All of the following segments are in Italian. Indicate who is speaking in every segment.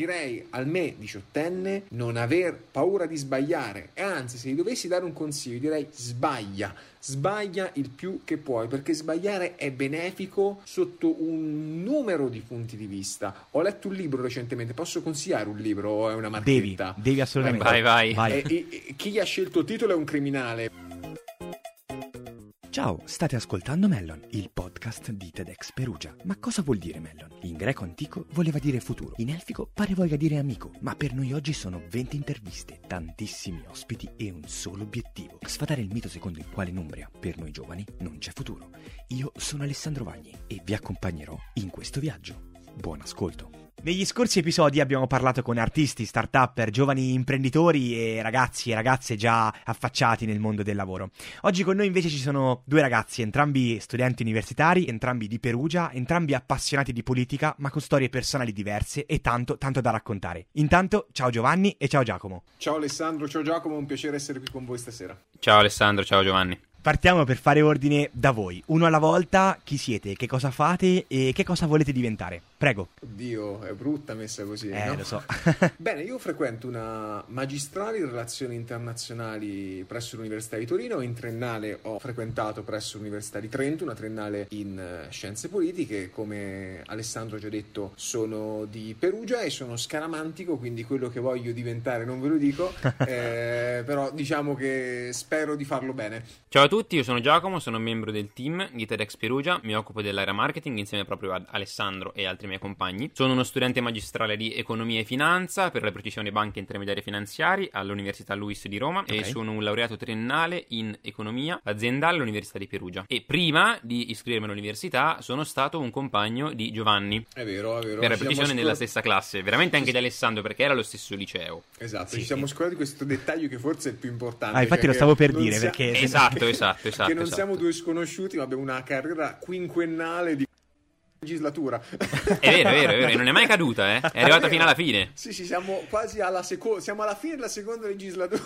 Speaker 1: direi al me diciottenne non aver paura di sbagliare. E anzi se gli dovessi dare un consiglio direi sbaglia. Sbaglia il più che puoi perché sbagliare è benefico sotto un numero di punti di vista. Ho letto un libro recentemente. Posso consigliare un libro? O è una marchetta?
Speaker 2: devi, devi assolutamente.
Speaker 3: Vai vai, vai.
Speaker 1: E, e, e, chi ha scelto il titolo è un criminale
Speaker 2: Ciao, state ascoltando Mellon, il podcast di TEDx Perugia. Ma cosa vuol dire Mellon? In greco antico voleva dire futuro, in elfico pare voglia dire amico, ma per noi oggi sono 20 interviste, tantissimi ospiti e un solo obiettivo. Sfatare il mito secondo il quale in Umbria, per noi giovani, non c'è futuro. Io sono Alessandro Vagni e vi accompagnerò in questo viaggio. Buon ascolto. Negli scorsi episodi abbiamo parlato con artisti, start-upper, giovani imprenditori e ragazzi e ragazze già affacciati nel mondo del lavoro. Oggi con noi invece ci sono due ragazzi, entrambi studenti universitari, entrambi di Perugia, entrambi appassionati di politica, ma con storie personali diverse e tanto, tanto da raccontare. Intanto, ciao Giovanni e ciao Giacomo.
Speaker 1: Ciao Alessandro, ciao Giacomo, un piacere essere qui con voi stasera.
Speaker 3: Ciao Alessandro, ciao Giovanni.
Speaker 2: Partiamo per fare ordine da voi, uno alla volta, chi siete, che cosa fate e che cosa volete diventare. Prego.
Speaker 1: Oddio, è brutta messa così.
Speaker 2: Eh,
Speaker 1: no?
Speaker 2: lo so.
Speaker 1: Bene, io frequento una magistrale in relazioni internazionali presso l'Università di Torino, in triennale ho frequentato presso l'Università di Trento, una triennale in uh, scienze politiche, come Alessandro ha già detto sono di Perugia e sono scaramantico, quindi quello che voglio diventare non ve lo dico, eh, però diciamo che spero di farlo bene.
Speaker 3: Ciao a tutti, io sono Giacomo, sono membro del team di TEDx Perugia, mi occupo dell'area marketing insieme proprio ad Alessandro e altri miei compagni. Sono uno studente magistrale di economia e finanza per la precisione banche intermediari finanziari all'Università Luis di Roma okay. e sono un laureato triennale in economia aziendale all'Università di Perugia. E prima di iscrivermi all'università sono stato un compagno di Giovanni.
Speaker 1: È vero, è vero.
Speaker 3: Per la precisione nella stessa classe, veramente anche di Alessandro perché era lo stesso liceo.
Speaker 1: Esatto, sì, ci siamo sì. scordati questo dettaglio che forse è il più importante.
Speaker 2: Ah, infatti lo stavo per dire
Speaker 1: sia...
Speaker 2: perché...
Speaker 3: Esatto, esatto esatto, esatto.
Speaker 1: Che non
Speaker 3: esatto.
Speaker 1: siamo due sconosciuti, ma abbiamo una carriera quinquennale di legislatura.
Speaker 3: È vero, è vero, è vero, non è mai caduta, eh? È arrivata fino alla fine.
Speaker 1: Sì, sì, siamo quasi alla seconda, siamo alla fine della seconda legislatura.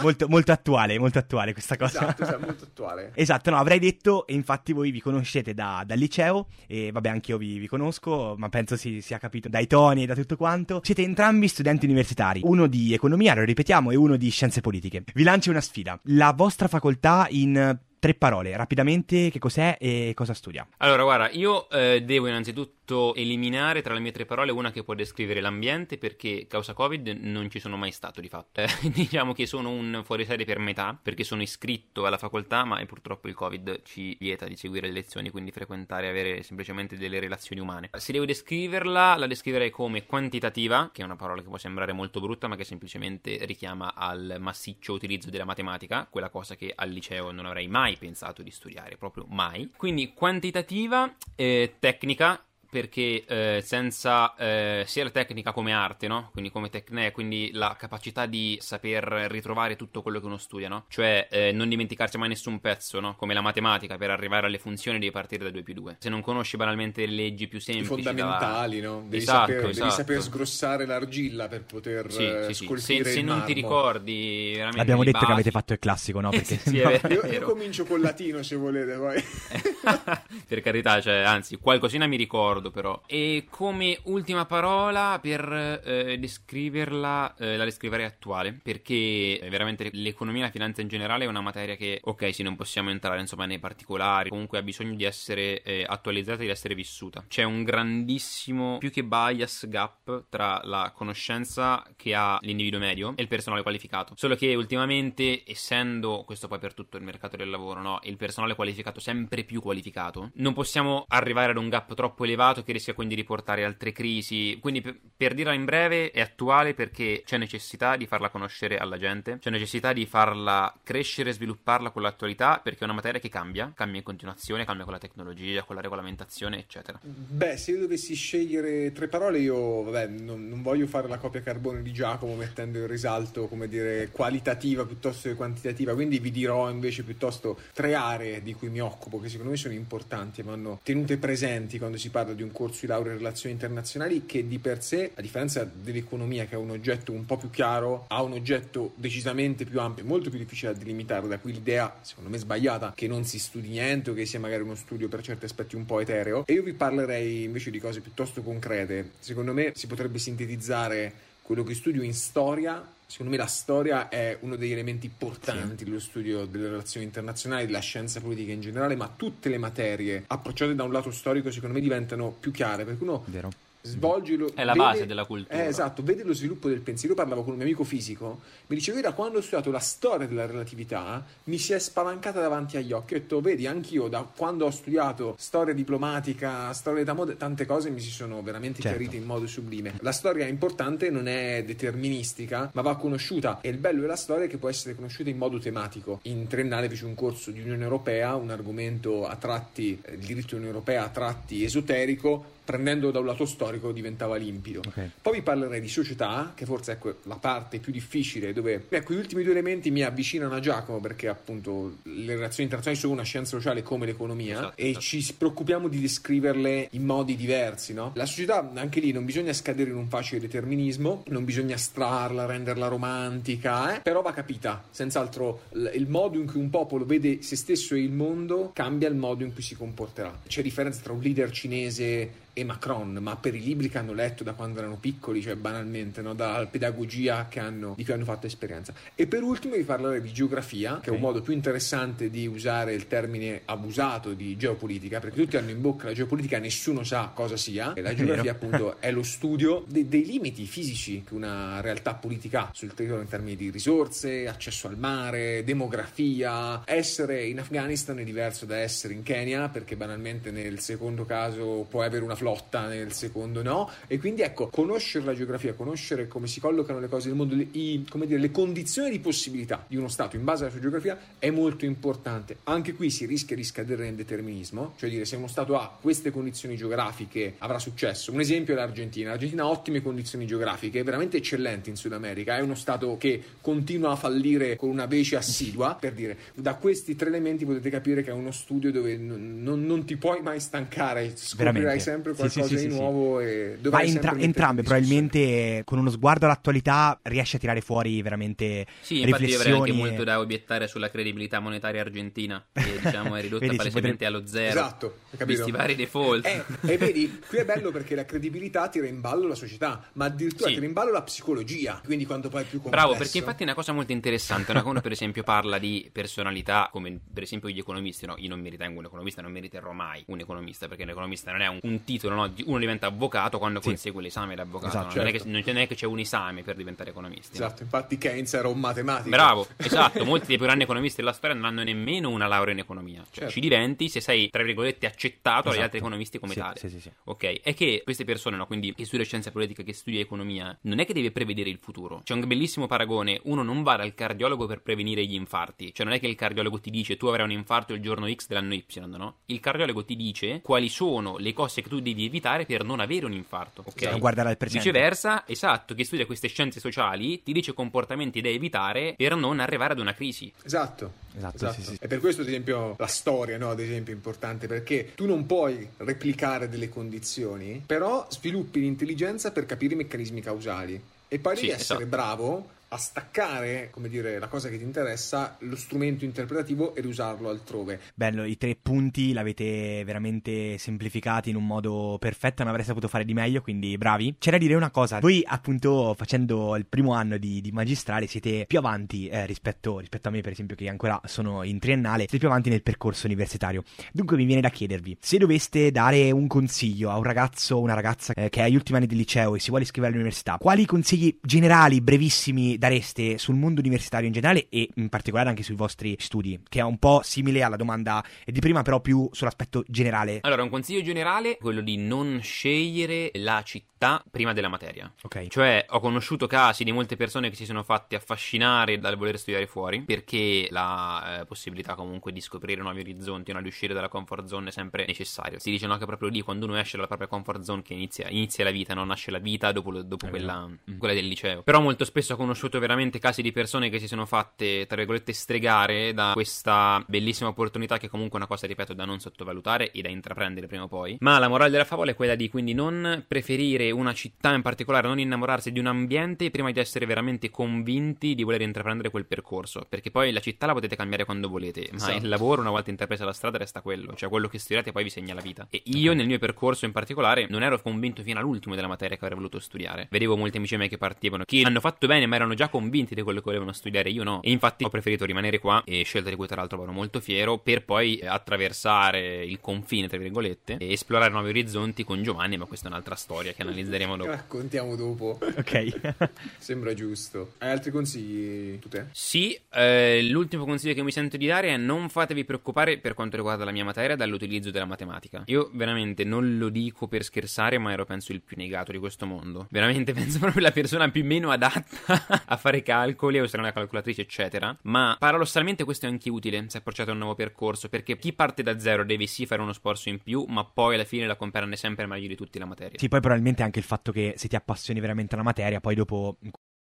Speaker 2: molto, molto attuale, molto attuale questa cosa.
Speaker 1: Esatto, esatto molto attuale.
Speaker 2: Esatto, no, avrei detto, e infatti voi vi conoscete da, dal liceo, e vabbè, anche io vi, vi conosco, ma penso si sia capito dai toni e da tutto quanto. Siete entrambi studenti universitari, uno di economia, lo ripetiamo, e uno di scienze politiche. Vi lancio una sfida. La vostra facoltà in tre parole, rapidamente, che cos'è e cosa studia?
Speaker 3: Allora, guarda, io eh, devo innanzitutto eliminare tra le mie tre parole una che può descrivere l'ambiente perché causa Covid non ci sono mai stato di fatto. Eh, diciamo che sono un fuorisede per metà perché sono iscritto alla facoltà ma purtroppo il Covid ci vieta di seguire le lezioni, quindi frequentare e avere semplicemente delle relazioni umane. Se devo descriverla, la descriverei come quantitativa, che è una parola che può sembrare molto brutta ma che semplicemente richiama al massiccio utilizzo della matematica, quella cosa che al liceo non avrei mai pensato di studiare, proprio mai. Quindi quantitativa, eh, tecnica, perché eh, senza eh, sia la tecnica come arte, no? Quindi come tecne, quindi la capacità di saper ritrovare tutto quello che uno studia, no? Cioè eh, non dimenticarsi mai nessun pezzo, no? Come la matematica, per arrivare alle funzioni devi partire da 2 più 2. Se non conosci banalmente le leggi più semplici,
Speaker 1: I fondamentali,
Speaker 3: da...
Speaker 1: no? Devi,
Speaker 3: esatto,
Speaker 1: saper,
Speaker 3: esatto.
Speaker 1: devi saper sgrossare l'argilla per poter
Speaker 3: sì,
Speaker 1: eh,
Speaker 3: sì, sì.
Speaker 1: Se,
Speaker 3: se non ti ricordi veramente
Speaker 2: Abbiamo detto
Speaker 3: basi.
Speaker 2: che avete fatto il classico, no? Perché
Speaker 3: sì,
Speaker 2: no.
Speaker 3: Vero,
Speaker 1: io, io comincio col latino se volete, poi.
Speaker 3: per carità, cioè, anzi, qualcosina mi ricordo però. E come ultima parola per eh, descriverla, eh, la descriverei attuale, perché eh, veramente l'economia e la finanza in generale è una materia che, ok, sì, non possiamo entrare insomma nei particolari, comunque ha bisogno di essere eh, attualizzata e di essere vissuta. C'è un grandissimo, più che bias gap tra la conoscenza che ha l'individuo medio e il personale qualificato. Solo che ultimamente, essendo questo poi per tutto il mercato del lavoro, no, il personale qualificato sempre più qualificato, non possiamo arrivare ad un gap troppo elevato che rischia quindi di portare altre crisi. Quindi, per, per dirla in breve, è attuale perché c'è necessità di farla conoscere alla gente, c'è necessità di farla crescere e svilupparla con l'attualità perché è una materia che cambia, cambia in continuazione, cambia con la tecnologia, con la regolamentazione, eccetera.
Speaker 1: Beh, se io dovessi scegliere tre parole, io vabbè, non, non voglio fare la copia carbone di Giacomo mettendo in risalto, come dire, qualitativa piuttosto che quantitativa, quindi vi dirò invece piuttosto tre aree di cui mi occupo che secondo me sono importanti e vanno tenute presenti quando si parla di un corso di laurea in relazioni internazionali che di per sé, a differenza dell'economia che è un oggetto un po' più chiaro, ha un oggetto decisamente più ampio, molto più difficile da delimitare, da qui l'idea, secondo me sbagliata, che non si studi niente o che sia magari uno studio per certi aspetti un po' etereo. E io vi parlerei invece di cose piuttosto concrete. Secondo me si potrebbe sintetizzare quello che studio in storia Secondo me la storia è uno degli elementi portanti dello studio delle relazioni internazionali, della scienza politica in generale, ma tutte le materie approcciate da un lato storico secondo me diventano più chiare, perché uno Vero svolgi lo,
Speaker 3: è la
Speaker 1: vede,
Speaker 3: base della cultura.
Speaker 1: Eh, esatto vede lo sviluppo del pensiero. Io parlavo con un mio amico fisico mi diceva da quando ho studiato la storia della relatività mi si è spalancata davanti agli occhi. Ho detto vedi anch'io da quando ho studiato storia diplomatica storia da moda tante cose mi si sono veramente certo. chiarite in modo sublime. La storia è importante non è deterministica ma va conosciuta. E il bello della storia è che può essere conosciuta in modo tematico. In triennale fece un corso di Unione Europea un argomento a tratti il diritto dell'Unione Europea a tratti esoterico prendendo da un lato storico diventava limpido. Okay. Poi vi parlerei di società, che forse è ecco, la parte più difficile, dove ecco, gli ultimi due elementi mi avvicinano a Giacomo, perché appunto le relazioni internazionali sono una scienza sociale come l'economia esatto, e esatto. ci preoccupiamo di descriverle in modi diversi. No? La società, anche lì, non bisogna scadere in un facile determinismo, non bisogna astrarla, renderla romantica, eh? però va capita. Senz'altro il modo in cui un popolo vede se stesso e il mondo cambia il modo in cui si comporterà. C'è differenza tra un leader cinese e Macron, ma per i libri che hanno letto da quando erano piccoli, cioè banalmente, no? dalla pedagogia che hanno, di cui hanno fatto esperienza. E per ultimo vi parlerei di geografia, okay. che è un modo più interessante di usare il termine abusato di geopolitica, perché tutti hanno in bocca la geopolitica, nessuno sa cosa sia, e la geografia appunto è lo studio dei, dei limiti fisici che una realtà politica ha sul territorio in termini di risorse, accesso al mare, demografia. Essere in Afghanistan è diverso da essere in Kenya, perché banalmente nel secondo caso puoi avere una flotta flotta nel secondo no? E quindi ecco conoscere la geografia conoscere come si collocano le cose nel mondo i, come dire, le condizioni di possibilità di uno stato in base alla sua geografia è molto importante. Anche qui si rischia di scadere nel determinismo cioè dire se uno stato ha queste condizioni geografiche avrà successo. Un esempio è l'Argentina. l'Argentina ha ottime condizioni geografiche veramente eccellenti in Sud America è uno stato che continua a fallire con una vece assidua per dire da questi tre elementi potete capire che è uno studio dove non, non, non ti puoi mai stancare scoprirai Veramente. sempre qualcosa sì, sì, di nuovo e
Speaker 2: Ma entra- entrambe probabilmente con uno sguardo all'attualità riesce a tirare fuori veramente
Speaker 3: sì, infatti io avrei anche molto da obiettare sulla credibilità monetaria argentina che diciamo è ridotta palesemente allo zero
Speaker 1: esatto
Speaker 3: visti vari default.
Speaker 1: Eh, e vedi qui è bello perché la credibilità tira in ballo la società ma addirittura tira in ballo la psicologia quindi quando poi è più complesso.
Speaker 3: bravo perché infatti è una cosa molto interessante una uno per esempio parla di personalità come per esempio gli economisti no? Io non mi ritengo un economista non mi riterrò mai un economista perché un economista non è un, un titolo no? uno diventa avvocato quando sì. consegue l'esame d'avvocato. Esatto, non, certo. è che, non, è che, c'è un esame per diventare economisti.
Speaker 1: Esatto, no? infatti Keynes era un matematico.
Speaker 3: Bravo, esatto. Molti dei più grandi economisti della storia non hanno nemmeno una laurea in economia. Cioè, certo. ci diventi se sei, tra virgolette, accettato esatto. dagli altri economisti come
Speaker 2: sì,
Speaker 3: tale.
Speaker 2: Sì, sì, sì.
Speaker 3: Ok, è che queste persone, no, quindi chi studia scienza politica, che studia economia, non è che deve prevedere il futuro. C'è un bellissimo paragone. Uno non va dal cardiologo per prevenire gli infarti. Cioè, non è che il cardiologo ti dice tu avrai un infarto il giorno X dell'anno Y, no? Il cardiologo ti dice quali sono le cose che tu devi evitare per non avere un infarto. Ok.
Speaker 2: Esatto, guardare al presente.
Speaker 3: Viceversa, esatto, chi studia queste scienze sociali ti dice comportamenti da evitare per non arrivare ad una crisi.
Speaker 1: Esatto. Esatto, esatto. Sì, sì. E per questo, ad esempio, la storia, no? ad esempio, è importante perché tu non puoi replicare delle condizioni, però sviluppi l'intelligenza per capire i meccanismi causali. E poi devi essere esatto. bravo a staccare, come dire, la cosa che ti interessa, lo strumento interpretativo e riusarlo altrove.
Speaker 2: Bello, i tre punti l'avete veramente semplificati in un modo perfetto, non avrei saputo fare di meglio, quindi bravi. C'è da dire una cosa, voi appunto facendo il primo anno di, di magistrale siete più avanti eh, rispetto, rispetto, a me per esempio che ancora sono in triennale, siete più avanti nel percorso universitario. Dunque mi viene da chiedervi, se doveste dare un consiglio a un ragazzo o una ragazza eh, che è agli ultimi anni del liceo e si vuole iscrivere all'università, quali consigli generali, brevissimi, dareste sul mondo universitario in generale e in particolare anche sui vostri studi, che è un po' simile alla domanda di prima, però più sull'aspetto generale?
Speaker 3: Allora, un consiglio generale è quello di non scegliere la città città prima della materia.
Speaker 2: Ok.
Speaker 3: Cioè, ho conosciuto casi di molte persone che si sono fatte affascinare dal voler studiare fuori, perché la eh, possibilità comunque di scoprire nuovi orizzonti, no? di uscire dalla comfort zone è sempre necessario. Si dice no, che proprio lì, quando uno esce dalla propria comfort zone, che inizia, inizia la vita, non nasce la vita dopo, dopo
Speaker 2: È
Speaker 3: quella.
Speaker 2: Mm.
Speaker 3: quella del liceo. Però molto spesso ho conosciuto veramente casi di persone che si sono fatte, tra virgolette, stregare da questa bellissima opportunità, che comunque è una cosa, ripeto, da non sottovalutare e da intraprendere prima o poi. Ma la morale della favola è quella di quindi non preferire una città in particolare, non innamorarsi di un ambiente prima di essere veramente convinti di voler intraprendere quel percorso. Perché poi la città la potete cambiare quando volete, ma
Speaker 1: Esatto.
Speaker 3: il lavoro, una volta intrapresa la strada, resta quello. Cioè quello che studiate poi vi segna la vita. E io nel mio percorso in particolare non ero convinto fino all'ultimo della materia che avrei voluto studiare. Vedevo molti amici miei che partivano, che hanno fatto bene, ma erano già convinti di quello che volevano studiare. Io no. E infatti ho preferito rimanere qua e scelta di cui tra l'altro ero molto fiero per poi attraversare il confine, tra virgolette, e esplorare nuovi orizzonti con Giovanni, ma questa è un'altra storia che analizzeremo dopo.
Speaker 1: Raccontiamo dopo.
Speaker 2: Ok.
Speaker 1: Sembra giusto. Hai altri consigli tu te?
Speaker 3: Sì, eh, l'ultimo consiglio che mi sento di dare è non fatevi preoccupare per quanto riguarda la mia materia dall'utilizzo della matematica. Io veramente non lo dico per scherzare, ma ero penso il più negato di questo mondo. Veramente penso proprio la persona più meno adatta a fare calcoli, a usare una calcolatrice, eccetera. Ma paradossalmente questo è anche utile se approcciate a un nuovo percorso, perché chi parte da zero deve sì fare uno sforzo in più, ma poi alla fine la comprende sempre meglio di tutti la materia.
Speaker 2: Sì, poi probabilmente anche il fatto che se ti appassioni veramente alla materia, poi dopo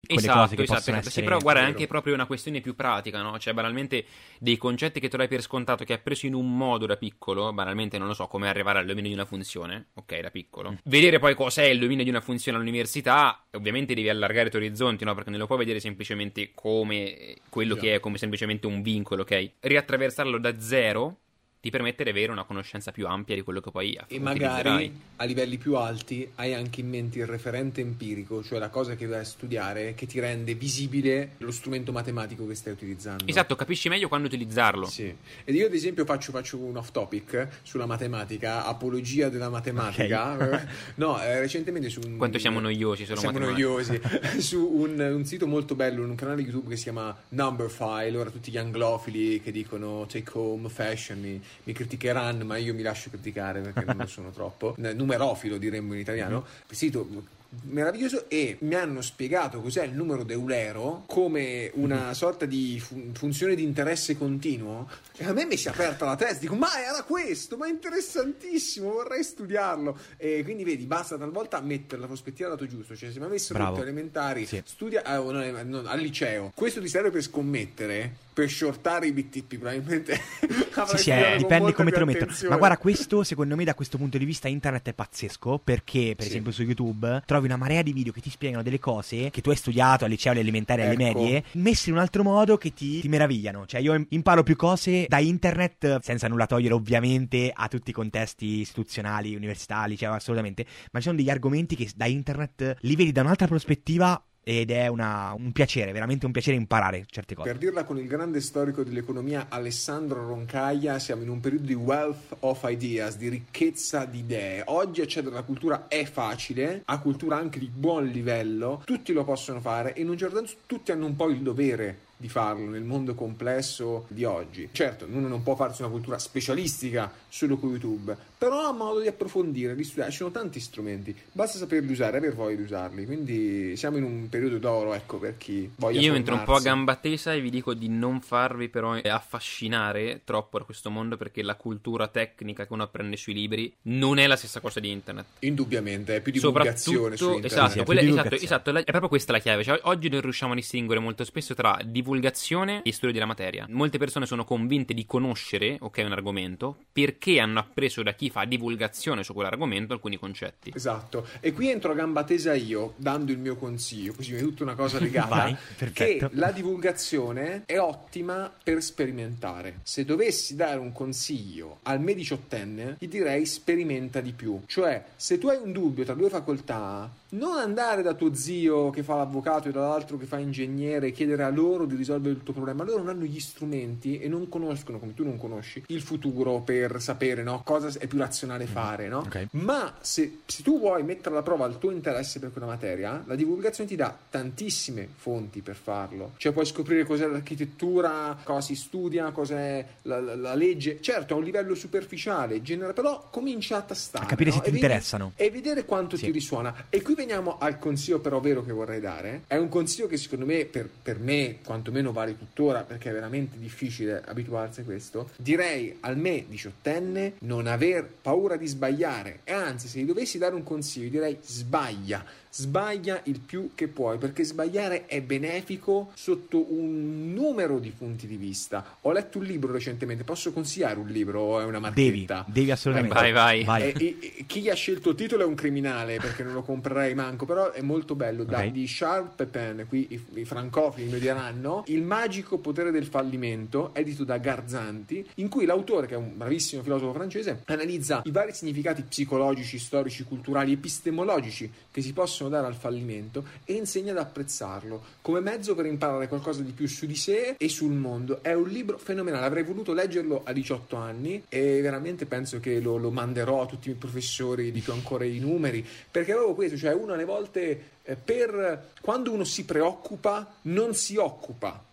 Speaker 2: quelle
Speaker 3: esatto,
Speaker 2: cose che
Speaker 3: esatto,
Speaker 2: possono
Speaker 3: esatto.
Speaker 2: essere...
Speaker 3: Sì, però guarda, è anche proprio una questione più pratica, no? Cioè, banalmente, dei concetti che tu hai per scontato che hai preso in un modo da piccolo, banalmente, non lo so, come arrivare al dominio di una funzione, ok, da piccolo.
Speaker 2: Mm.
Speaker 3: Vedere poi cos'è il dominio di una funzione all'università, ovviamente devi allargare i tuoi orizzonti, no? Perché non lo puoi vedere semplicemente come quello
Speaker 1: Già.
Speaker 3: che è, come semplicemente un vincolo, ok? Riattraversarlo da zero ti permette di avere una conoscenza più ampia di quello che poi
Speaker 1: E magari a livelli più alti hai anche in mente il referente empirico, cioè la cosa che vai a studiare che ti rende visibile lo strumento matematico che stai utilizzando.
Speaker 3: Esatto, capisci meglio quando utilizzarlo.
Speaker 1: Sì. Ed io ad esempio faccio, faccio un off topic sulla matematica, apologia della matematica. no, eh, recentemente su un...
Speaker 3: Quanto siamo noiosi solo
Speaker 1: Siamo
Speaker 3: matematica.
Speaker 1: noiosi. su un, un sito molto bello, un canale YouTube che si chiama Numberphile. Ora tutti gli anglofili che dicono take home, fashion mi, mi criticheranno, ma io mi lascio criticare perché non sono troppo. Numerofilo diremmo in italiano. Sito meraviglioso e mi hanno spiegato cos'è il numero d'Eulero come una sorta di fun- funzione di interesse continuo. E a me mi si è aperta la testa dico ma era questo? Ma è interessantissimo vorrei studiarlo. E quindi vedi basta talvolta mettere la prospettiva al lato giusto. Cioè se mi avessero detto elementari
Speaker 2: Sì.
Speaker 1: studia ah, oh, no, eh, no, al liceo. Questo ti serve per scommettere per shortare i BTP probabilmente.
Speaker 2: Sì, sì, eh, dipende come te lo mettono. Ma guarda, questo secondo me da questo punto di vista internet è pazzesco perché, per
Speaker 1: Sì.
Speaker 2: esempio, su YouTube trovi una marea di video che ti spiegano delle cose che tu hai studiato al liceo, alle elementari, alle
Speaker 1: Ecco.
Speaker 2: medie, messe in un altro modo che ti, ti meravigliano. Cioè, io imparo più cose da internet senza nulla togliere, ovviamente, a tutti i contesti istituzionali, universitari, cioè, assolutamente. Ma ci sono degli argomenti che da internet li vedi da un'altra prospettiva. Ed è una- un piacere, veramente un piacere imparare certe cose.
Speaker 1: Per dirla con il grande storico dell'economia Alessandro Roncaia, siamo in un periodo di wealth of ideas, di ricchezza di idee. Oggi accedere alla cultura è facile, a cultura anche di buon livello, tutti lo possono fare e in un certo senso tutti hanno un po' il dovere di farlo nel mondo complesso di oggi. Certo, uno non può farsi una cultura specialistica solo con YouTube, però ha modo di approfondire, di studiare, ci sono tanti strumenti, basta saperli usare, aver voglia di usarli. Quindi siamo in un periodo d'oro, ecco, per chi voglia
Speaker 3: Io entro un po' a
Speaker 1: formarsi.
Speaker 3: gamba tesa e vi dico di non farvi però affascinare troppo da questo mondo perché la cultura tecnica che uno apprende sui libri non è la stessa cosa di internet.
Speaker 1: Indubbiamente, è più divulgazione su
Speaker 3: Soprattutto,
Speaker 1: internet.
Speaker 3: esatto,
Speaker 2: Sì, è
Speaker 3: quella- esatto, esatto, la- è proprio questa la chiave. Cioè, oggi noi riusciamo a distinguere molto spesso tra divulgazione e studio della materia. Molte persone sono convinte di conoscere, ok, un argomento perché hanno appreso da chi fa divulgazione su quell'argomento alcuni concetti.
Speaker 1: Esatto, e qui entro a gamba tesa io, dando il mio consiglio, così è tutta una cosa legata,
Speaker 2: Vai, perfetto.
Speaker 1: che la divulgazione è ottima per sperimentare. Se dovessi dare un consiglio al me diciottenne, gli direi sperimenta di più. Cioè, se tu hai un dubbio tra due facoltà, non andare da tuo zio che fa l'avvocato e dall'altro che fa ingegnere e chiedere a loro di di risolvere il tuo problema. Loro non hanno gli strumenti e non conoscono, come tu non conosci, il futuro per sapere no, cosa è più razionale fare. No?
Speaker 2: Ok.
Speaker 1: Ma se, se tu vuoi mettere alla prova il tuo interesse per quella materia, la divulgazione ti dà tantissime fonti per farlo. Cioè puoi scoprire cos'è l'architettura, cosa si studia, cos'è la, la- la legge. Certo, a un livello superficiale, genera, però comincia a tastare.
Speaker 2: A capire
Speaker 1: no?
Speaker 2: se ti
Speaker 1: E vedi-
Speaker 2: interessano.
Speaker 1: E vedere quanto
Speaker 2: Sì.
Speaker 1: ti risuona. E qui veniamo al consiglio però vero che vorrei dare. È un consiglio che secondo me, per, per me, quantomeno vale tuttora, perché è veramente difficile abituarsi a questo. Direi al me diciottenne non aver paura di sbagliare. E anzi, se gli dovessi dare un consiglio, direi sbaglia. Sbaglia il più che puoi, perché sbagliare è benefico sotto un numero di punti di vista. Ho letto un libro recentemente, posso consigliare un libro o è una
Speaker 2: Devi,
Speaker 1: marchetta?
Speaker 2: devi assolutamente.
Speaker 3: Vai, vai.
Speaker 2: Vai.
Speaker 1: E- e- e chi ha scelto il titolo è un criminale perché non lo comprerei manco, però è molto bello. Da. Di Charles Pepin, qui i, i francofili mi diranno, Il magico potere del fallimento, edito da Garzanti, in cui l'autore, che è un bravissimo filosofo francese, analizza i vari significati psicologici, storici, culturali, epistemologici che si possono dare al fallimento e insegna ad apprezzarlo come mezzo per imparare qualcosa di più su di sé e sul mondo. È un libro fenomenale, avrei voluto leggerlo a 18 anni e veramente penso che lo, lo manderò a tutti i professori, dico ancora i numeri, perché è proprio questo, cioè uno alle volte eh, per quando uno si preoccupa non si occupa.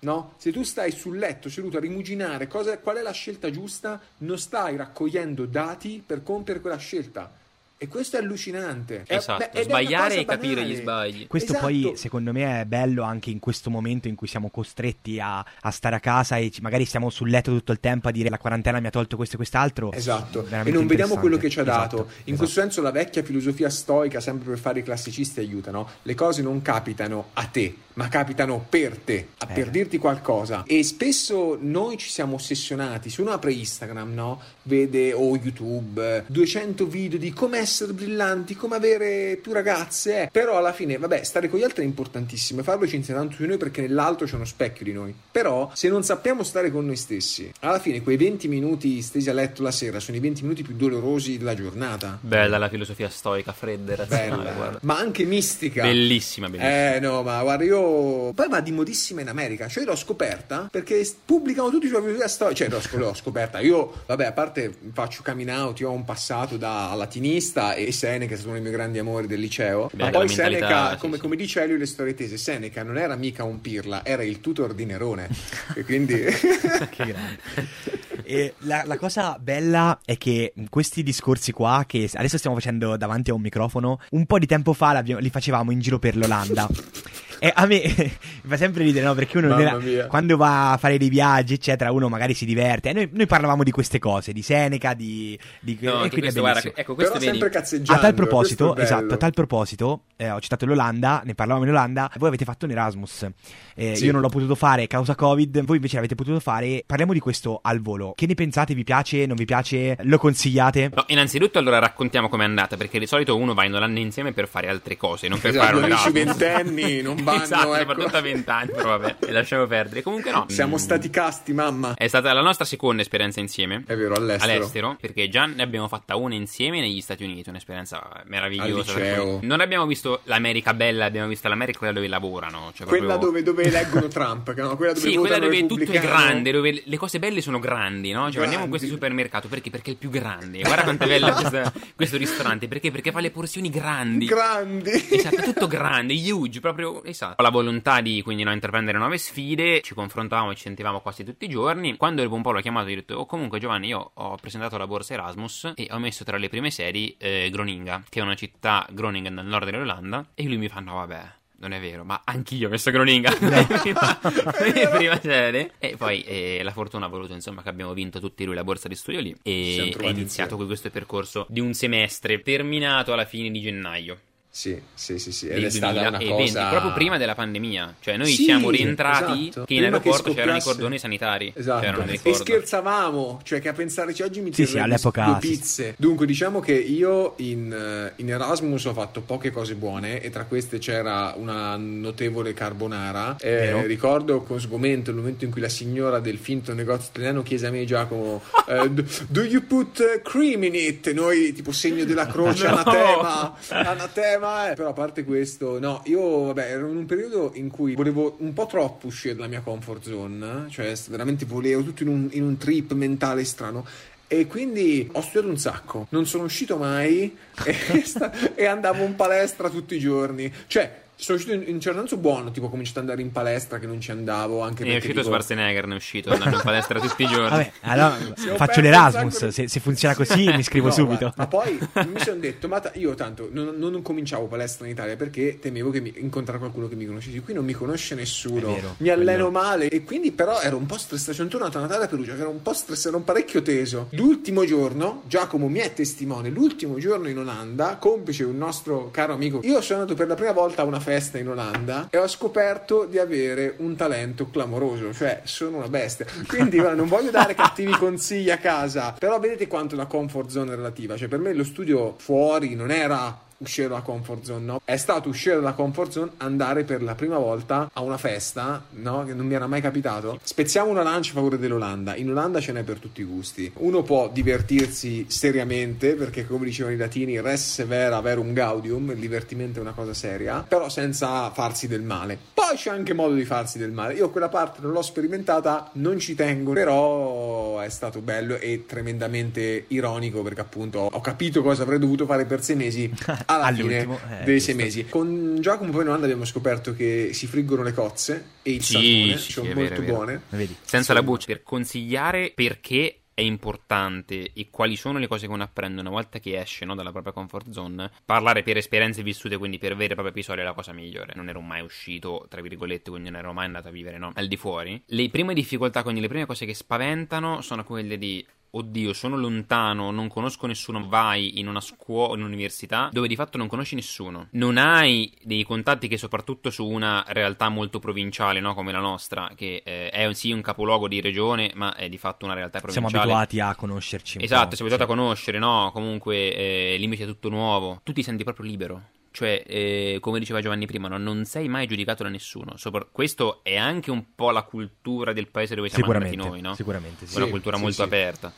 Speaker 1: No? Se tu stai sul letto seduto a rimuginare cosa- qual è la scelta giusta, non stai raccogliendo dati per compiere quella scelta. E questo è allucinante.
Speaker 3: Esatto,
Speaker 1: beh, è una
Speaker 3: sbagliare e capire
Speaker 1: banale.
Speaker 3: gli sbagli.
Speaker 2: Questo
Speaker 1: Esatto.
Speaker 2: poi secondo me è bello anche in questo momento in cui siamo costretti a, a stare a casa e ci- magari stiamo sul letto tutto il tempo a dire la quarantena mi ha tolto questo e quest'altro.
Speaker 1: Esatto, e non vediamo quello che ci ha dato.
Speaker 2: Esatto,
Speaker 1: In questo senso la vecchia filosofia stoica, sempre per fare i classicisti, aiuta, no? Le cose non capitano a te, ma capitano per te, a-
Speaker 2: Eh.
Speaker 1: per dirti qualcosa. E spesso noi ci siamo ossessionati. Se uno apre Instagram, no? Vede o YouTube eh, 200 video di come essere brillanti, come avere più ragazze. eh. Però alla fine, vabbè, stare con gli altri è importantissimo e farlo ci insegna tanto di noi perché nell'altro c'è uno specchio di noi. Però se non sappiamo stare con noi stessi, alla fine quei 20 minuti stesi a letto la sera sono i 20 minuti più dolorosi della giornata.
Speaker 3: Bella la filosofia stoica, fredda e razionale,
Speaker 1: Bella,
Speaker 3: guarda.
Speaker 1: ma anche mistica.
Speaker 3: Bellissima, bellissima.
Speaker 1: Eh no, ma guarda, io. Poi va di modissima in America. Cioè, io l'ho scoperta perché pubblicano tutti sulla filosofia storica. Cioè, l'ho, sc- l'ho scoperta. Io, vabbè, a parte faccio coming out, io ho un passato da latinista e Seneca è stato uno dei miei grandi amori del liceo.
Speaker 3: Beh,
Speaker 1: ma poi Seneca, come,
Speaker 3: sì.
Speaker 1: come dice Elio le storie tese, Seneca non era mica un pirla, era il tutor di Nerone. e quindi.
Speaker 2: Che grande. E la, la cosa bella è che questi discorsi qua, che adesso stiamo facendo davanti a un microfono, un po' di tempo fa li facevamo in giro per l'Olanda. E a me fa sempre ridere, no? Perché uno nella- quando va a fare dei viaggi, eccetera, uno magari si diverte. E noi, noi parlavamo di queste cose, di Seneca, di. di
Speaker 3: No,
Speaker 2: e quindi è
Speaker 3: questo, guarda, ecco, questo
Speaker 1: Però sempre cazzeggiando.
Speaker 2: A tal proposito, esatto, a tal proposito, eh, ho citato l'Olanda, ne parlavamo in Olanda, voi avete fatto un Erasmus, Eh,
Speaker 1: Sì.
Speaker 2: io non l'ho potuto fare causa Covid, voi invece l'avete potuto fare, parliamo di questo al volo, che ne pensate, vi piace, non vi piace, lo consigliate?
Speaker 3: No, innanzitutto allora raccontiamo com'è andata, perché di solito uno va in Olanda insieme per fare altre cose, non per
Speaker 1: Esatto,
Speaker 3: fare un Erasmus.
Speaker 1: ventenni non vanno,
Speaker 3: esatto,
Speaker 1: ecco.
Speaker 3: soprattutto a vent'anni, però vabbè, e lasciamo perdere. Comunque no.
Speaker 1: Siamo
Speaker 3: mm,
Speaker 1: stati casti, mamma.
Speaker 3: È stata la nostra seconda esperienza insieme.
Speaker 1: È vero, all'estero.
Speaker 3: All'estero, perché già ne abbiamo fatta una insieme negli Stati Uniti, un'esperienza meravigliosa. Non abbiamo visto l'America bella, abbiamo visto l'America quella dove lavorano. Cioè
Speaker 1: Quella
Speaker 3: proprio-
Speaker 1: dove, dove eleggono Trump, che no? quella dove
Speaker 3: Sì, quella dove tutto è grande, dove le cose belle sono grandi, no? Cioè, andiamo in questo
Speaker 1: Grandi.
Speaker 3: supermercato perché? Perché è il più grande. Guarda quanto è bello questa- questo ristorante. Perché? Perché fa le porzioni grandi.
Speaker 1: Grandi.
Speaker 3: Esatto, tutto grande, huge, proprio esatto. Ho la volontà di quindi no, intraprendere nuove sfide, ci confrontavamo e ci sentivamo quasi tutti i giorni. Quando dopo un po' l'ho chiamato e gli ho detto: Oh, comunque, Giovanni, io ho presentato la borsa Erasmus e ho messo tra le prime sedi eh, Groninga, che è una città Groningen nel nord dell'Olanda. E lui mi fa: No, vabbè. Non è vero, ma anch'io ho messo Groninga prima, prima sede. E poi eh, la fortuna ha voluto insomma che abbiamo vinto tutti lui la borsa di studio lì. E è iniziato questo percorso di un semestre, terminato alla fine di gennaio
Speaker 1: Sì, sì, sì, sì. Ed è stata una
Speaker 3: 2020,
Speaker 1: cosa
Speaker 3: proprio prima della pandemia. Cioè, noi
Speaker 1: Sì,
Speaker 3: siamo rientrati
Speaker 1: esatto.
Speaker 3: che in
Speaker 1: Prima
Speaker 3: aeroporto
Speaker 1: che
Speaker 3: c'erano i cordoni sanitari.
Speaker 1: Esatto.
Speaker 3: C'erano, mi
Speaker 1: e scherzavamo, cioè che a pensarci oggi mi
Speaker 2: Sì,
Speaker 1: tirerei
Speaker 2: sì, all'epoca
Speaker 1: due
Speaker 2: sì,
Speaker 1: pizze. Dunque, diciamo che io in, in Erasmus ho fatto poche cose buone e tra queste c'era una notevole carbonara. Eh, ricordo con sgomento il momento in cui la signora del finto negozio italiano chiese a me Giacomo eh, do you put cream in it? Noi tipo segno della croce
Speaker 3: No.
Speaker 1: anatema, anatema problema è, però a parte questo, no, io vabbè, ero in un periodo in cui volevo un po' troppo uscire dalla mia comfort zone, cioè veramente volevo tutto in un, in un trip mentale strano. E quindi ho studiato un sacco, non sono uscito mai e, sta- e andavo in palestra tutti i giorni. Cioè, sono uscito in, in un certo senso buono, tipo ho cominciato ad andare in palestra che non ci andavo anche
Speaker 3: È
Speaker 1: perché
Speaker 3: uscito
Speaker 1: dico-
Speaker 3: Schwarzenegger, ne è uscito, andando in palestra tutti i giorni.
Speaker 2: Vabbè, allora faccio l'Erasmus.
Speaker 1: di-
Speaker 2: Se, se funziona così, mi iscrivo
Speaker 1: No,
Speaker 2: subito.
Speaker 1: guarda, ma poi mi sono detto, ma ta- io tanto non, non cominciavo palestra in Italia perché temevo che mi incontrare qualcuno che mi conoscesse. Qui non mi conosce nessuno,
Speaker 2: vero,
Speaker 1: mi alleno male e quindi però ero un po' stressato. Sono tornato a Natale a Perugia che ero un po' stressato, ero un parecchio teso. L'ultimo giorno, Giacomo mi è testimone, l'ultimo giorno in Olanda, complice un nostro caro amico, io sono andato per la prima volta a una festa in Olanda e ho scoperto di avere un talento clamoroso, cioè sono una bestia. Quindi guarda, non voglio dare cattivi consigli a casa, però vedete quanto la comfort zone è relativa. Cioè per me lo studio fuori non era uscire dalla comfort zone, no? È stato uscire dalla comfort zone andare per la prima volta a una festa, no? Che non mi era mai capitato. Spezziamo una lancia a favore dell'Olanda. In Olanda ce n'è per tutti i gusti. Uno può divertirsi seriamente, perché come dicevano i latini, res severa verum gaudium, il divertimento è una cosa seria, però senza farsi del male. Poi c'è anche modo di farsi del male. Io quella parte non l'ho sperimentata, non ci tengo, però è stato bello e tremendamente ironico perché appunto ho capito cosa avrei dovuto fare per sei mesi alla fine
Speaker 2: All'ultimo, eh,
Speaker 1: dei sei mesi. Con Giacomo poi in Olanda abbiamo scoperto che si friggono le cozze e il
Speaker 3: Sì,
Speaker 1: salmone,
Speaker 3: sì,
Speaker 1: sono
Speaker 3: è
Speaker 1: molto
Speaker 3: vero,
Speaker 1: buone.
Speaker 2: Vedi?
Speaker 3: Senza
Speaker 1: Sì.
Speaker 3: la buccia, per consigliare perché è importante e quali sono le cose che uno apprende una volta che esce no, dalla propria comfort zone. Parlare per esperienze vissute, quindi per veri e propri episodi, è la cosa migliore. Non ero mai uscito, tra virgolette, quindi non ero mai andato a vivere no, al di fuori. Le prime difficoltà, quindi le prime cose che spaventano, sono quelle di oddio, sono lontano, non conosco nessuno, vai in una scuola, in un'università dove di fatto non conosci nessuno. Non hai dei contatti che soprattutto su una realtà molto provinciale, no, come la nostra, che eh, è sì un capoluogo di regione, ma è di fatto una realtà
Speaker 2: Siamo
Speaker 3: provinciale.
Speaker 2: abituati a conoscerci.
Speaker 3: Esatto, abituato
Speaker 2: sì.
Speaker 3: a conoscere, no? Comunque eh, invece è tutto nuovo. Tu ti senti proprio libero. Cioè, eh, come diceva Giovanni prima, no? non sei mai giudicato da nessuno. Sopra- questo è anche un po' la cultura del paese dove siamo andati noi, no?
Speaker 2: sicuramente sì.
Speaker 3: Una cultura
Speaker 1: sì,
Speaker 3: molto
Speaker 1: sì.
Speaker 3: aperta.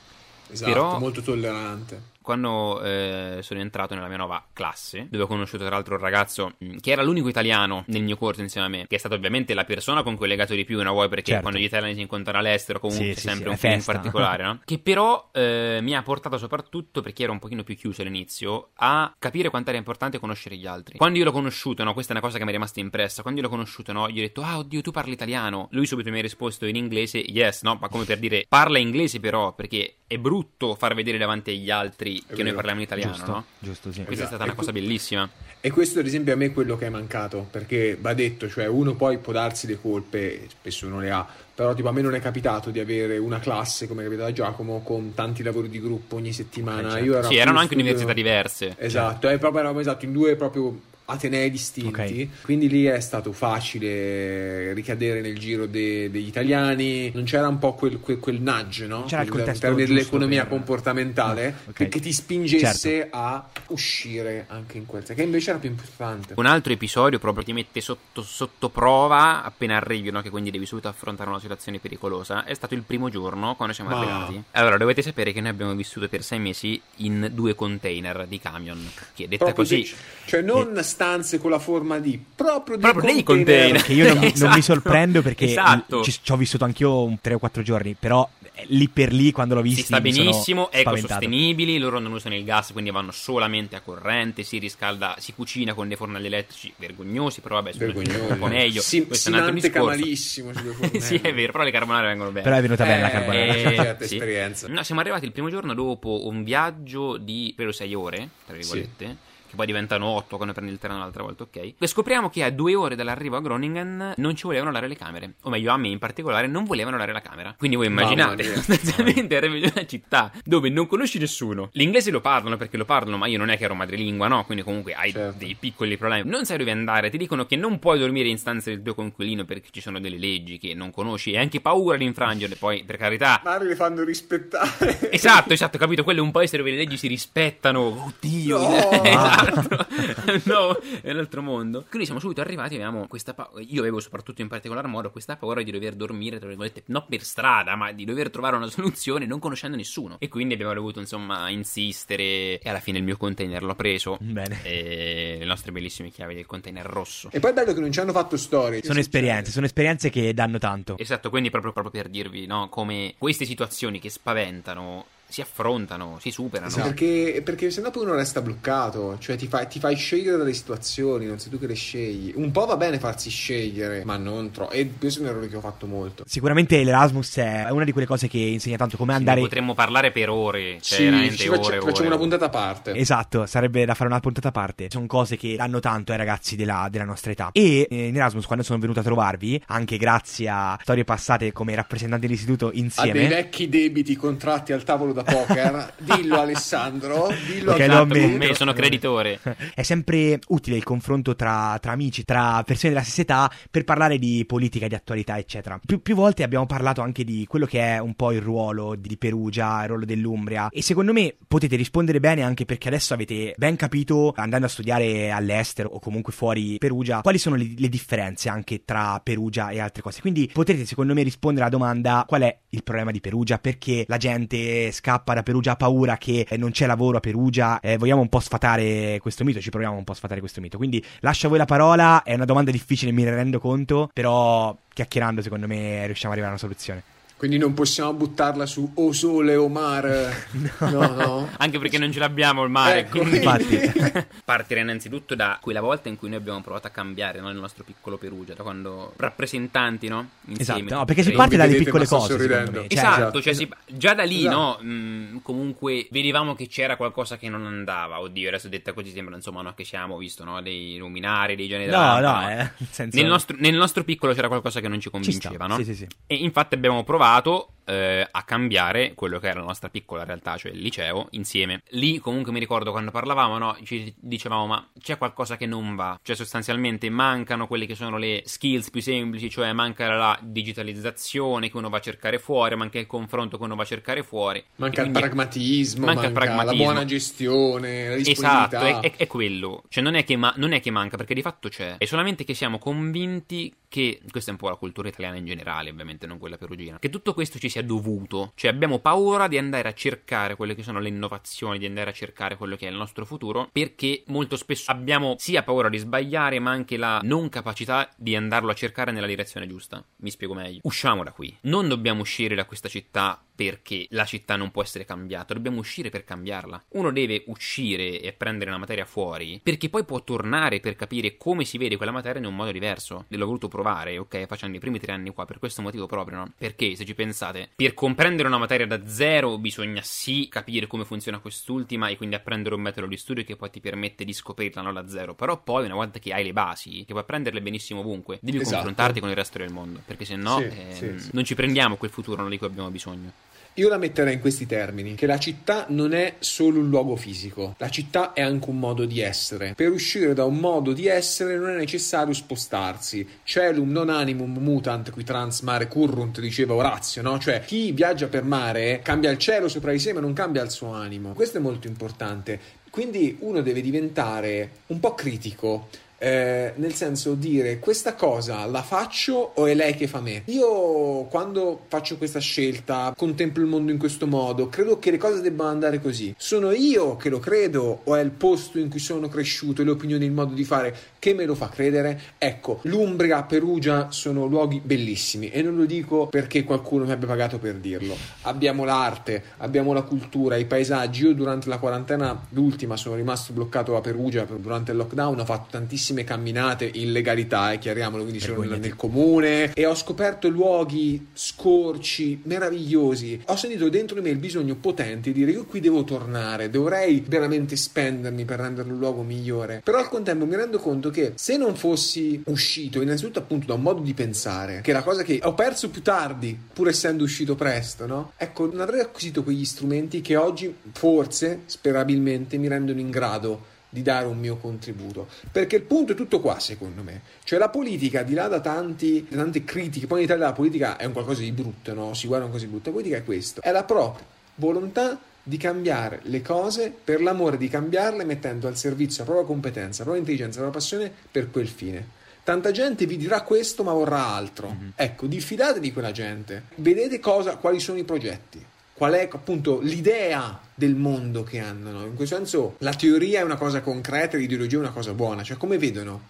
Speaker 1: Esatto,
Speaker 3: Però-
Speaker 1: molto tollerante.
Speaker 3: Quando eh, sono entrato nella mia nuova classe, dove ho conosciuto tra l'altro un ragazzo che era l'unico italiano nel mio corso insieme a me, che è stato ovviamente la persona con cui ho legato di più, no? Vuoi perché
Speaker 2: Certo.
Speaker 3: quando gli italiani si incontrano all'estero comunque
Speaker 2: Sì, sì,
Speaker 3: sempre
Speaker 2: sì,
Speaker 3: un
Speaker 2: festa.
Speaker 3: particolare, no? Che però eh, mi ha portato soprattutto, perché ero un pochino più chiuso all'inizio, a capire quanto era importante conoscere gli altri. Quando io l'ho conosciuto, no? Questa è una cosa che mi è rimasta impressa. Quando io l'ho conosciuto, no? Gli ho detto, ah, oddio, tu parli italiano. Lui subito mi ha risposto in inglese, yes, no? Ma come per dire, parla inglese però, perché è brutto far vedere davanti agli altri che noi parliamo in italiano,
Speaker 2: Giusto,
Speaker 3: no?
Speaker 2: giusto, sì.
Speaker 3: Questa è
Speaker 1: Esatto.
Speaker 3: stata una
Speaker 1: E
Speaker 3: cosa
Speaker 1: tu-
Speaker 3: bellissima.
Speaker 1: E questo, ad esempio, a me è quello che è mancato. Perché va detto, cioè, uno poi può darsi le colpe, spesso non le ha. Però, tipo, a me non è capitato di avere una classe come è capitato a Giacomo con tanti lavori di gruppo ogni settimana.
Speaker 2: Eh, certo.
Speaker 1: Io ero
Speaker 3: Sì, erano anche
Speaker 1: studio-
Speaker 3: università diverse.
Speaker 1: Esatto, è proprio, eravamo esatto, in due proprio atenei distinti.
Speaker 2: Ok.
Speaker 1: Quindi lì è stato facile ricadere nel giro de- degli italiani. Non c'era un po' quel, quel, quel nudge, no?
Speaker 2: C'era il
Speaker 1: Quel-
Speaker 2: contesto
Speaker 1: termini
Speaker 2: giusto
Speaker 1: dell'economia
Speaker 2: per-
Speaker 1: comportamentale
Speaker 2: Ah, ok.
Speaker 1: che, che ti spingesse
Speaker 2: Certo.
Speaker 1: a uscire anche in quel che invece era più importante.
Speaker 3: Un altro episodio proprio ti mette sotto, sotto prova appena arrivi, no? che quindi devi subito affrontare una situazione pericolosa, è stato il primo giorno quando siamo
Speaker 1: Ma-
Speaker 3: arrivati. Allora, dovete sapere che noi abbiamo vissuto per sei mesi in due container di camion, che detta
Speaker 1: Proprio
Speaker 3: così...
Speaker 1: di- cioè non stanze con la forma di proprio,
Speaker 3: Proprio dei container.
Speaker 2: Che io non, non
Speaker 3: Esatto.
Speaker 2: mi sorprendo perché
Speaker 3: Esatto.
Speaker 2: ci, ci ho vissuto anch'io un 3 o 4 giorni, però eh, lì per lì quando l'ho visto
Speaker 3: Si sta benissimo, ecosostenibili, loro non usano il gas, quindi vanno solamente a corrente, si riscalda, si cucina con dei fornelli elettrici vergognosi, però vabbè, sono
Speaker 1: Vergognoso.
Speaker 3: un po' meglio.
Speaker 1: Si,
Speaker 3: Questo
Speaker 1: si
Speaker 3: è un altro discorso.
Speaker 1: malissimo
Speaker 3: sì, è vero, però le carbonare vengono bene.
Speaker 2: Però è venuta bella la
Speaker 1: Eh,
Speaker 2: carbonara.
Speaker 1: certa
Speaker 3: sì.
Speaker 1: esperienza.
Speaker 3: No, siamo arrivati il primo giorno dopo un viaggio di per 6 ore, tra virgolette. Che poi diventano 8 quando prendi il treno l'altra volta, ok? E scopriamo che a due ore dall'arrivo a Groningen non ci volevano dare le camere. O meglio, a me in particolare non volevano dare la camera. Quindi voi immaginate, sostanzialmente arrivi in una città dove non conosci nessuno. L'inglese lo parlano perché lo parlano, ma io non è che ero madrelingua, no? Quindi comunque hai
Speaker 1: Certo.
Speaker 3: dei piccoli problemi. Non sai dove andare, ti dicono che non puoi dormire in stanze del tuo coinquilino perché ci sono delle leggi che non conosci e anche paura di infrangerle. Poi, per carità,
Speaker 1: Magari le fanno rispettare.
Speaker 3: Esatto, esatto, capito? Quello è un paese dove le leggi si rispettano. Oddio,
Speaker 1: No.
Speaker 3: esatto. no, è un altro mondo. Quindi siamo subito arrivati, avevamo questa paura, io avevo soprattutto in particolar modo questa paura di dover dormire, tra virgolette, non per strada, ma di dover trovare una soluzione non conoscendo nessuno. E quindi abbiamo dovuto, insomma, insistere e alla fine il mio container l'ho preso.
Speaker 2: Bene.
Speaker 3: E le nostre bellissime chiavi del container rosso.
Speaker 1: E poi è bello che non ci hanno fatto storie.
Speaker 2: Sono esperienze, sono esperienze che danno tanto.
Speaker 3: Esatto, quindi proprio, proprio per dirvi, no, come queste situazioni che spaventano si affrontano, si superano.
Speaker 1: Sì, perché, perché sennò poi uno resta bloccato, cioè ti fai, ti fai, scegliere dalle situazioni, non sei tu che le scegli. Un po' va bene farsi scegliere, ma non troppo. E questo è un errore che ho fatto molto.
Speaker 2: Sicuramente l'Erasmus è una di quelle cose che insegna tanto come
Speaker 3: sì,
Speaker 2: andare.
Speaker 3: Potremmo parlare per ore, cioè
Speaker 1: sì,
Speaker 3: veramente
Speaker 1: ci
Speaker 3: ore,
Speaker 1: faccia,
Speaker 3: ore,
Speaker 1: facciamo
Speaker 3: ore.
Speaker 1: una puntata a parte.
Speaker 2: Esatto, sarebbe da fare una puntata a parte. Sono cose che danno tanto ai ragazzi della, della nostra età. E eh, in Erasmus, quando sono venuto a trovarvi, anche grazie a storie passate come rappresentanti dell'istituto insieme.
Speaker 1: A dei vecchi debiti contratti al tavolo da poker. dillo Alessandro, dillo
Speaker 2: Ok,
Speaker 1: a
Speaker 2: lo
Speaker 3: Esatto, con me sono creditore.
Speaker 2: È sempre utile il confronto tra, tra amici, tra persone della stessa età, per parlare di politica, di attualità, eccetera. Più, più volte abbiamo parlato anche di quello che è un po' il ruolo di Perugia, il ruolo dell'Umbria. E secondo me potete rispondere bene anche perché adesso avete ben capito, andando a studiare all'estero o comunque fuori Perugia, quali sono le, le differenze anche tra Perugia e altre cose. Quindi potete, secondo me, rispondere alla domanda qual è il problema di Perugia, perché la gente scappa da Perugia ha paura che eh, non c'è lavoro a Perugia. Eh, vogliamo un po' sfatare questo mito, ci proviamo un po' a sfatare questo mito. Quindi lascio a voi la parola, è una domanda difficile, mi rendo conto, però chiacchierando secondo me riusciamo ad arrivare a una soluzione.
Speaker 1: Quindi non possiamo buttarla su O Sole o Mar. No, no.
Speaker 3: Anche perché non ce l'abbiamo il mare.
Speaker 1: Ecco,
Speaker 3: quindi-
Speaker 2: infatti.
Speaker 3: Partirei innanzitutto da quella volta in cui noi abbiamo provato a cambiare no, il nostro piccolo Perugia, da quando rappresentanti, no? Insieme.
Speaker 2: Esatto, no, perché si parte dalle piccole cose, secondo
Speaker 1: sorridendo.
Speaker 2: me. Cioè,
Speaker 3: esatto,
Speaker 1: esatto.
Speaker 3: cioè si- già da lì,
Speaker 1: Esatto.
Speaker 3: no? mh, comunque vedevamo che c'era qualcosa che non andava. Oddio, adesso detta così sembra insomma no, che siamo visto, no? Dei luminari, dei generi
Speaker 2: No, no, eh, nel senso-
Speaker 3: Nel nostro, nel nostro piccolo c'era qualcosa che non ci
Speaker 2: Ci
Speaker 3: convinceva, no?
Speaker 2: Sì, sì, sì.
Speaker 3: E infatti abbiamo provato dato eh, a cambiare quello che era la nostra piccola realtà, cioè il liceo, insieme. Lì comunque mi ricordo quando parlavamo, no, ci dicevamo ma c'è qualcosa che non va, cioè sostanzialmente mancano quelle che sono le skills più semplici, cioè manca la digitalizzazione che uno va a cercare fuori, manca il confronto che uno va a cercare fuori.
Speaker 1: Manca il pragmatismo,
Speaker 3: manca
Speaker 1: manca,
Speaker 3: pragmatismo.
Speaker 1: la buona gestione, la
Speaker 3: Esatto, è, è- è quello. Cioè, non è, che ma- non è che manca, perché di fatto c'è. È solamente che siamo convinti che. Questa è un po' la cultura italiana in generale, ovviamente, non quella perugina. Che tutto questo ci sia dovuto. Cioè, abbiamo paura di andare a cercare quelle che sono le innovazioni, di andare a cercare quello che è il nostro futuro, perché molto spesso abbiamo sia paura di sbagliare, ma anche la non capacità di andarlo a cercare nella direzione giusta. Mi spiego meglio. Usciamo da qui. Non dobbiamo uscire da questa città perché la città non può essere cambiata, dobbiamo uscire per cambiarla. Uno deve uscire e prendere una materia fuori perché poi può tornare per capire come si vede quella materia in un modo diverso. L'ho voluto provare, ok, facendo i primi tre anni qua per questo motivo proprio, no? Perché se ci pensate, per comprendere una materia da zero bisogna sì capire come funziona quest'ultima e quindi apprendere un metodo di studio che poi ti permette di scoprirla non da zero. Però poi una volta che hai le basi, che puoi apprenderle benissimo ovunque, devi
Speaker 1: Esatto.
Speaker 3: confrontarti con il resto del mondo, perché se no
Speaker 1: Sì,
Speaker 3: ehm,
Speaker 1: sì, sì.
Speaker 3: non ci prendiamo quel futuro di cui abbiamo bisogno.
Speaker 1: Io la metterei in questi termini, che la città non è solo un luogo fisico, la città è anche un modo di essere. Per uscire da un modo di essere non è necessario spostarsi. Celum non animum mutant qui trans mare currunt, diceva Orazio, no? Cioè, chi viaggia per mare cambia il cielo sopra di sé, ma non cambia il suo animo. Questo è molto importante. Quindi uno deve diventare un po' critico. Eh, nel senso dire questa cosa la faccio o è lei che fa me? Io quando faccio questa scelta contemplo il mondo in questo modo, credo che le cose debbano andare così. Sono io che lo credo o è il posto in cui sono cresciuto, le opinioni, il modo di fare che me lo fa credere? Ecco, l'Umbria, Perugia sono luoghi bellissimi e non lo dico perché qualcuno mi abbia pagato per dirlo. Abbiamo l'arte, abbiamo la cultura, i paesaggi. Io durante la quarantena, l'ultima, sono rimasto bloccato a Perugia durante il lockdown, ho fatto tantissime camminate in legalità, eh, chiariamolo, quindi sono nel, nel comune e ho scoperto luoghi scorci, meravigliosi. Ho sentito dentro di me il bisogno potente di dire io qui devo tornare, dovrei veramente spendermi per renderlo un luogo migliore. Però al contempo mi rendo conto che se non fossi uscito, innanzitutto appunto da un modo di pensare, che è la cosa che ho perso più tardi, pur essendo uscito presto, no? Ecco, non avrei acquisito quegli strumenti che oggi forse, sperabilmente, mi rendono in grado di dare un mio contributo. Perché il punto è tutto qua, secondo me. Cioè la politica, di là da tanti, da tante critiche, poi in Italia la politica è un qualcosa di brutto, no? Si guarda un di brutto. La politica è questo, è la propria volontà di cambiare le cose per l'amore di cambiarle mettendo al servizio la propria competenza, la propria intelligenza, la propria passione per quel fine. Tanta gente vi dirà questo ma vorrà altro. Mm-hmm. Ecco, diffidate di quella gente. Vedete cosa, quali sono i progetti. Qual è appunto l'idea del mondo che hanno? No? In questo senso la teoria è una cosa concreta, l'ideologia è una cosa buona. Cioè come vedono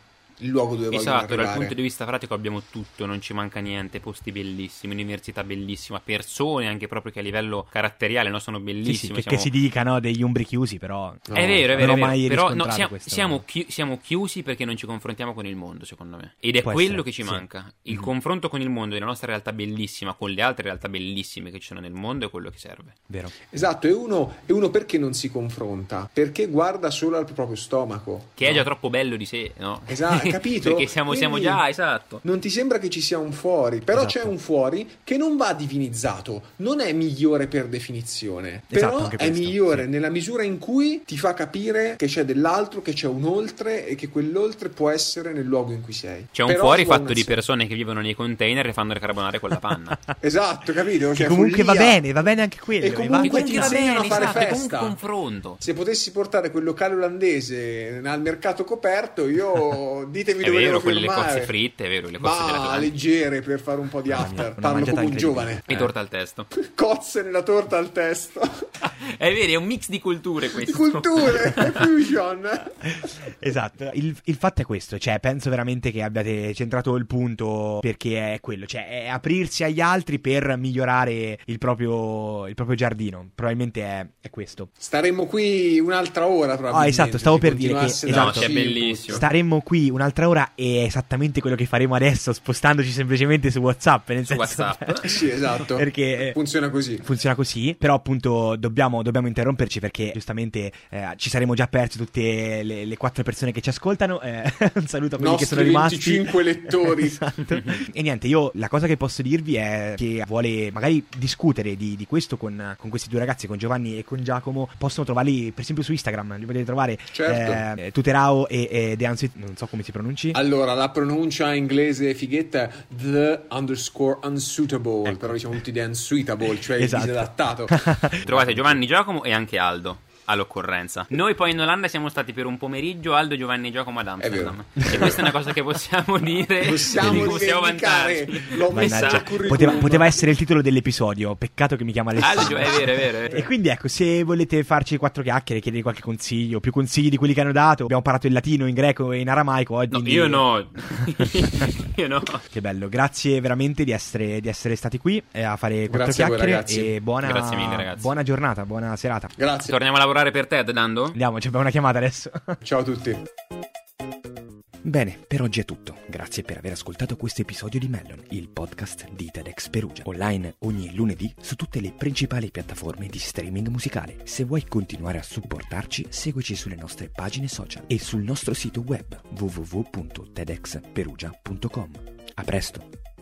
Speaker 1: il luogo dove
Speaker 3: esatto,
Speaker 1: vogliono arrivare.
Speaker 3: dal punto di vista pratico abbiamo tutto, non ci manca niente, posti bellissimi, università bellissima, persone anche proprio che a livello caratteriale no, sono bellissime. Sì,
Speaker 2: sì, che,
Speaker 3: siamo...
Speaker 2: che, si dica no, degli umbri chiusi, però
Speaker 3: no, è vero, è vero, è vero. però no, siamo, siamo, chi- siamo, chiusi perché non ci confrontiamo con il mondo, secondo me. Ed è Può quello essere, che ci sì. manca. Il mm. confronto con il mondo della nostra realtà bellissima con le altre realtà bellissime che ci sono nel mondo è quello che serve.
Speaker 2: Vero.
Speaker 1: Esatto, e uno, e uno perché non si confronta? Perché guarda solo al proprio stomaco.
Speaker 3: Che è già troppo bello di sé, no?
Speaker 1: Esatto, capito?
Speaker 3: perché siamo siamo, siamo già, esatto.
Speaker 1: Non ti sembra che ci sia un fuori, però esatto. c'è un fuori che non va divinizzato, non è migliore per definizione, esatto, però è questo, migliore sì. nella misura in cui ti fa capire che c'è dell'altro, che c'è un oltre e che quell'oltre può essere nel luogo in cui sei.
Speaker 3: C'è un però fuori fatto di persone che vivono nei container e fanno le carbonare con la panna.
Speaker 1: esatto, capito?
Speaker 2: Cioè, comunque follia. va bene, va bene anche quello.
Speaker 1: E comunque ti insegnano a fare
Speaker 3: esatto,
Speaker 1: festa.
Speaker 3: confronto.
Speaker 1: Se potessi portare quel locale olandese al mercato coperto, io ditemi dove
Speaker 3: vero, quelle cozze fritte, è vero? Le cozze
Speaker 1: Ma leggere per fare un po' di after. Parlo come un giovane.
Speaker 3: E torta al testo.
Speaker 1: Cozze nella torta al testo.
Speaker 3: è vero, è un mix di culture questo.
Speaker 1: Di culture, fusion.
Speaker 2: esatto. Il, il, fatto è questo, cioè penso veramente che abbiate centrato il punto perché è quello, cioè è aprirsi agli altri per migliorare il proprio, il proprio giardino. Probabilmente è, è, questo.
Speaker 1: Staremmo qui un'altra ora, probabilmente.
Speaker 2: Ah, esatto, stavo per dire che esatto,
Speaker 3: no, è bellissimo.
Speaker 2: Staremmo qui un'altra ora e è esattamente quello che faremo adesso, spostandoci semplicemente su WhatsApp. Nel
Speaker 3: su
Speaker 2: senso,
Speaker 3: WhatsApp.
Speaker 1: sì, esatto.
Speaker 2: Perché
Speaker 1: funziona così.
Speaker 2: Funziona così, però appunto dobbiamo, dobbiamo interromperci perché giustamente eh, ci saremo già persi tutte le, le, quattro persone che ci ascoltano. Eh, un saluto a quelli
Speaker 1: Nostri
Speaker 2: che sono rimasti.
Speaker 1: 25 lettori.
Speaker 2: esatto. e niente, io la cosa che posso dirvi è che vuole magari discutere di, di questo con, con, questi due ragazzi, con Giovanni e con Giacomo, possono trovarli per esempio su Instagram, li potete trovare
Speaker 1: certo.
Speaker 2: eh, Tuterao e, e The non so come si pronunci.
Speaker 1: Allora, la pronuncia inglese fighetta è the underscore unsuitable, ecco. però diciamo tutti the unsuitable, cioè esatto. il disadattato.
Speaker 3: Trovate Giovanni Giacomo e anche Aldo all'occorrenza. Noi poi in Olanda siamo stati per un pomeriggio Aldo, Giovanni e Giacomo ad Amsterdam. E questa è una cosa che possiamo dire.
Speaker 1: Possiamo, possiamo vantarci. L'ho messa
Speaker 2: poteva, poteva, essere il titolo dell'episodio. Peccato che mi chiama Alessandro.
Speaker 3: Aldo, è vero, è vero, è vero.
Speaker 2: E quindi ecco, se volete farci quattro chiacchiere, chiedere qualche consiglio, più consigli di quelli che hanno dato. Abbiamo parlato in latino, in greco e in aramaico oggi.
Speaker 3: No, io no. io no.
Speaker 2: Che bello. Grazie veramente di essere, di essere stati qui eh, a fare quattro Grazie chiacchiere. E buona,
Speaker 3: Grazie mille, ragazzi.
Speaker 2: buona giornata, buona serata.
Speaker 1: Grazie.
Speaker 3: Torniamo a lavorare lavorare per Ted, Nando?
Speaker 2: Andiamo, abbiamo una chiamata adesso.
Speaker 1: Ciao a tutti.
Speaker 2: Bene, per oggi è tutto. Grazie per aver ascoltato questo episodio di Mellon, il podcast di TEDx Perugia. Online ogni lunedì su tutte le principali piattaforme di streaming musicale. Se vuoi continuare a supportarci, seguici sulle nostre pagine social e sul nostro sito web www.tedxperugia.com. A presto!